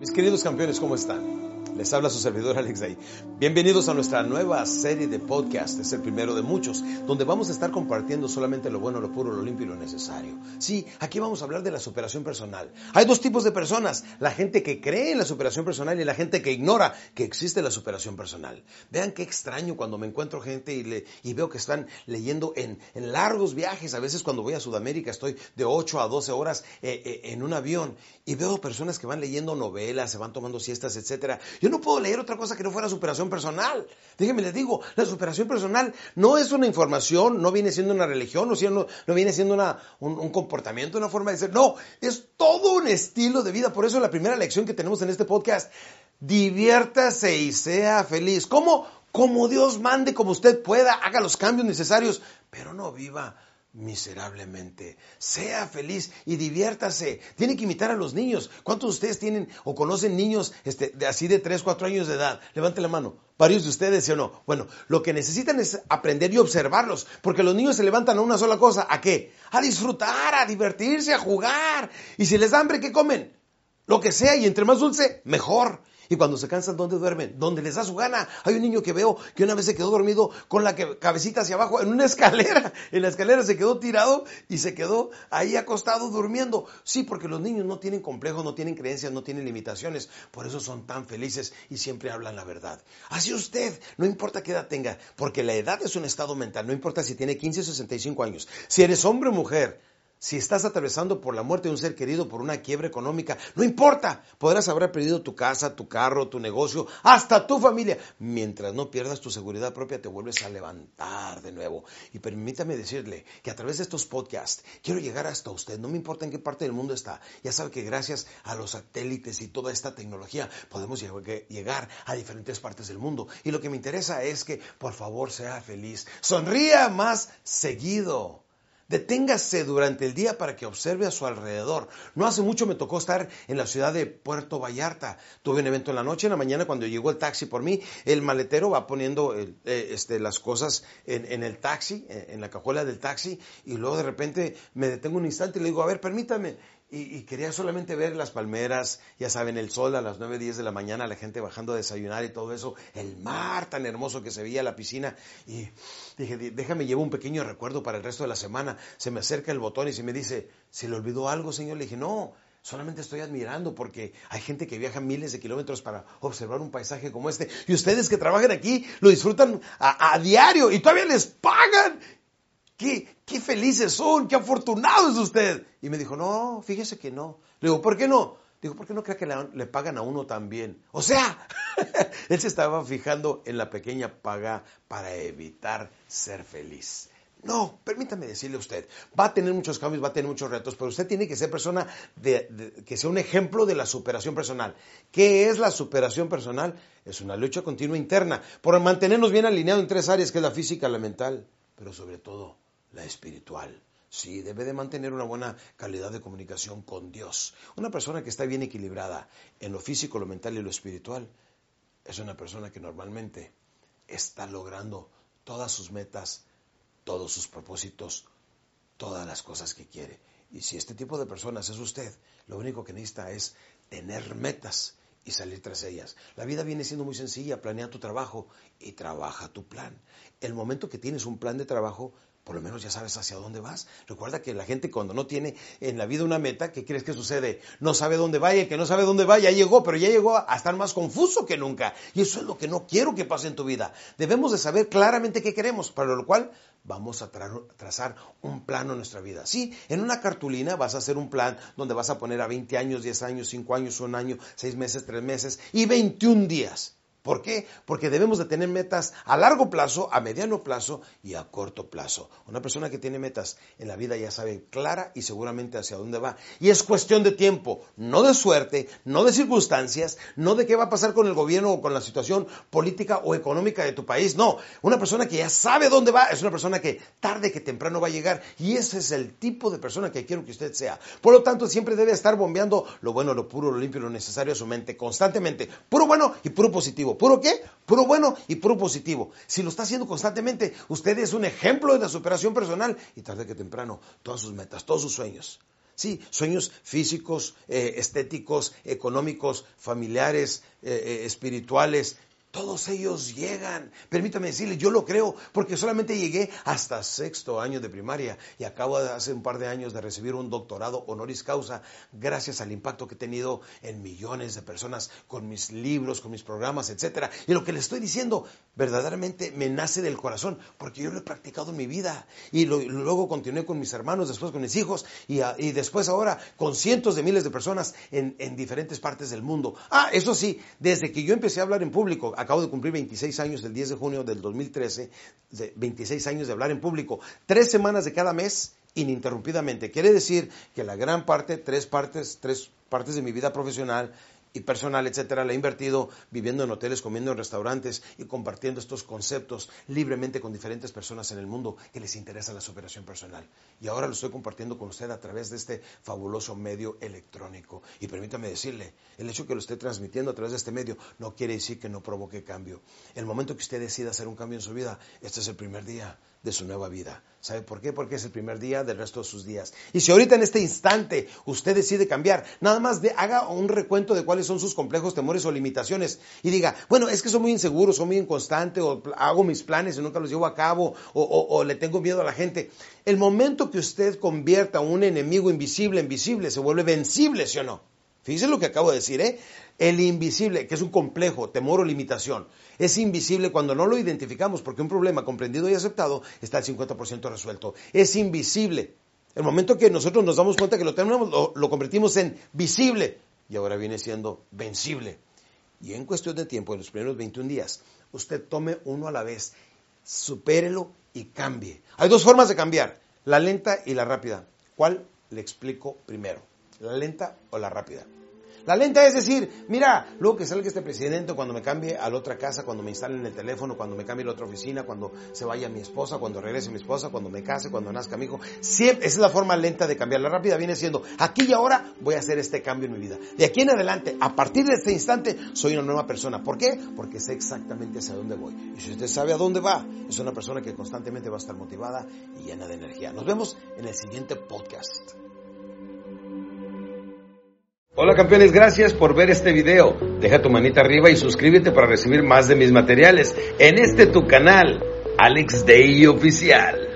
Mis queridos campeones, ¿cómo están? Les habla su servidor Alex Day. Bienvenidos a nuestra nueva serie de podcast. Es el primero de muchos, donde vamos a estar compartiendo solamente lo bueno, lo puro, lo limpio y lo necesario. Sí, aquí vamos a hablar de la superación personal. Hay dos tipos de personas, la gente que cree en la superación personal y la gente que ignora que existe la superación personal. Vean qué extraño cuando me encuentro gente y, veo que están leyendo en, en, largos viajes. A veces cuando voy a Sudamérica estoy de 8 a 12 horas eh, eh, en un avión y veo personas que van leyendo novelas, se van tomando siestas, etcétera. No puedo leer otra cosa que no fuera superación personal. Déjenme les digo, la superación personal no es una información, no viene siendo una religión, no, no, no viene siendo una, un, un, comportamiento, una forma de ser. No, es todo un estilo de vida. Por eso la primera lección que tenemos en este podcast, diviértase y sea feliz. ¿Cómo? Como Dios mande, como usted pueda, haga los cambios necesarios, pero no viva miserablemente. Sea feliz y diviértase. Tiene que imitar a los niños. ¿Cuántos de ustedes tienen o conocen niños este, de, así de 3, 4 años de edad? Levante la mano. ¿Varios de ustedes, sí o no? Bueno, lo que necesitan es aprender y observarlos, porque los niños se levantan a una sola cosa. ¿A qué? A disfrutar, a divertirse, a jugar. Y si les da hambre, ¿qué comen? Lo que sea, y entre más dulce, mejor. Y cuando se cansan, ¿dónde duermen? Donde les da su gana. Hay un niño que veo que una vez se quedó dormido con la cabecita hacia abajo en una escalera. En la escalera se quedó tirado y se quedó ahí acostado durmiendo. Sí, porque los niños no tienen complejos, no tienen creencias, no tienen limitaciones. Por eso son tan felices y siempre hablan la verdad. Así usted, no importa qué edad tenga, porque la edad es un estado mental. No importa si tiene 15 o 65 años. Si eres hombre o mujer, si estás atravesando por la muerte de un ser querido, por una quiebra económica, no importa, podrás haber perdido tu casa, tu carro, tu negocio, hasta tu familia. Mientras no pierdas tu seguridad propia, te vuelves a levantar de nuevo. Y permítame decirle que a través de estos podcasts quiero llegar hasta usted, no me importa en qué parte del mundo está. Ya sabe que gracias a los satélites y toda esta tecnología podemos llegar a diferentes partes del mundo. Y lo que me interesa es que por favor sea feliz, sonría más seguido. Deténgase durante el día para que observe a su alrededor. No hace mucho me tocó estar en la ciudad de Puerto Vallarta. Tuve un evento en la noche, en la mañana cuando llegó el taxi por mí, el maletero va poniendo el, eh, este, las cosas en, en, el taxi, en la cajuela del taxi, y luego de repente me detengo un instante y le digo, a ver, permítame. Y, quería solamente ver las palmeras, ya saben, el sol a las 9, 10 de la mañana, la gente bajando a desayunar y todo eso, el mar tan hermoso que se veía, la piscina. Y dije, déjame, llevo un pequeño recuerdo para el resto de la semana. Se me acerca el botón y se me dice, ¿se le olvidó algo, señor? Le dije, no, solamente estoy admirando porque hay gente que viaja miles de kilómetros para observar un paisaje como este. Y ustedes que trabajan aquí lo disfrutan a, a diario y todavía les pagan. ¿Qué, qué felices son, qué afortunado es usted. Y me dijo, no, fíjese que no. Le digo, ¿por qué no? Digo, ¿por qué no cree que le, pagan a uno también? O sea, él se estaba fijando en la pequeña paga para evitar ser feliz. No, permítame decirle a usted, va a tener muchos cambios, va a tener muchos retos, pero usted tiene que ser persona que sea un ejemplo de la superación personal. ¿Qué es la superación personal? Es una lucha continua interna por mantenernos bien alineados en tres áreas, que es la física, la mental, pero sobre todo la espiritual. Sí, debe de mantener una buena calidad de comunicación con Dios. Una persona que está bien equilibrada en lo físico, lo mental y lo espiritual es una persona que normalmente está logrando todas sus metas, todos sus propósitos, todas las cosas que quiere. Y si este tipo de personas es usted, lo único que necesita es tener metas y salir tras ellas. La vida viene siendo muy sencilla, planea tu trabajo y trabaja tu plan. El momento que tienes un plan de trabajo, por lo menos ya sabes hacia dónde vas. Recuerda que la gente cuando no tiene en la vida una meta, ¿qué crees que sucede? No sabe dónde va y el que no sabe dónde va ya llegó, pero ya llegó a estar más confuso que nunca. Y eso es lo que no quiero que pase en tu vida. Debemos de saber claramente qué queremos, para lo cual vamos a tra trazar un plano en nuestra vida. Sí, en una cartulina vas a hacer un plan donde vas a poner a 20 años, 10 años, 5 años, 1 año, 6 meses, 3 meses y 21 días. ¿Por qué? Porque debemos de tener metas a largo plazo, a mediano plazo y a corto plazo. Una persona que tiene metas en la vida ya sabe clara y seguramente hacia dónde va. Y es cuestión de tiempo, no de suerte, no de circunstancias, no de qué va a pasar con el gobierno o con la situación política o económica de tu país. No, una persona que ya sabe dónde va es una persona que tarde que temprano va a llegar. Y ese es el tipo de persona que quiero que usted sea. Por lo tanto, siempre debe estar bombeando lo bueno, lo puro, lo limpio, lo necesario a su mente constantemente. Puro bueno y puro positivo. ¿Puro qué? Puro bueno y puro positivo. Si lo está haciendo constantemente, usted es un ejemplo de la superación personal y tarde que temprano, todas sus metas, todos sus sueños Sí, sueños físicos, eh, estéticos, económicos, familiares, eh, eh, espirituales, todos ellos llegan. Permítame decirle, yo lo creo porque solamente llegué hasta sexto año de primaria y acabo hace un par de años de recibir un doctorado honoris causa gracias al impacto que he tenido en millones de personas con mis libros, con mis programas, etcétera. Y lo que le estoy diciendo verdaderamente me nace del corazón porque yo lo he practicado en mi vida y, luego continué con mis hermanos, después con mis hijos y, y después ahora con cientos de miles de personas en, en diferentes partes del mundo. Ah, eso sí, desde que yo empecé a hablar en público acabo de cumplir 26 años del 10 de junio del 2013, 26 años de hablar en público, tres semanas de cada mes ininterrumpidamente. Quiere decir que la gran parte, tres partes, tres partes de mi vida profesional y personal, etcétera, la he invertido viviendo en hoteles, comiendo en restaurantes y compartiendo estos conceptos libremente con diferentes personas en el mundo que les interesa la superación personal. Y ahora lo estoy compartiendo con usted a través de este fabuloso medio electrónico. Y permítame decirle, el hecho que lo esté transmitiendo a través de este medio no quiere decir que no provoque cambio. El momento que usted decida hacer un cambio en su vida, este es el primer día de su nueva vida. ¿Sabe por qué? Porque es el primer día del resto de sus días. Y si ahorita en este instante usted decide cambiar, nada más de, haga un recuento de cuáles son sus complejos, temores o limitaciones y diga, bueno, es que soy muy inseguro, soy muy inconstante o hago mis planes y nunca los llevo a cabo o, o le tengo miedo a la gente. El momento que usted convierta a un enemigo invisible en visible, se vuelve vencible, ¿sí o no? Fíjese lo que acabo de decir, ¿eh? El invisible, que es un complejo, temor o limitación, es invisible cuando no lo identificamos, porque un problema comprendido y aceptado está al 50% resuelto. Es invisible. El momento que nosotros nos damos cuenta que lo tenemos, lo, convertimos en visible y ahora viene siendo vencible. Y en cuestión de tiempo, en los primeros 21 días, usted tome uno a la vez, supérelo y cambie. Hay dos formas de cambiar, la lenta y la rápida. ¿Cuál le explico primero? ¿La lenta o la rápida? La lenta es decir, mira, luego que salga este presidente, cuando me cambie a la otra casa, cuando me instalen el teléfono, cuando me cambie a la otra oficina, cuando se vaya mi esposa, cuando regrese mi esposa, cuando me case, cuando nazca mi hijo. Siempre, esa es la forma lenta de cambiar. La rápida viene siendo, aquí y ahora voy a hacer este cambio en mi vida. De aquí en adelante, a partir de este instante, soy una nueva persona. ¿Por qué? Porque sé exactamente hacia dónde voy. Y si usted sabe a dónde va, es una persona que constantemente va a estar motivada y llena de energía. Nos vemos en el siguiente podcast. Hola campeones, gracias por ver este video. Deja tu manita arriba y suscríbete para recibir más de mis materiales en este tu canal, Alex Day Oficial.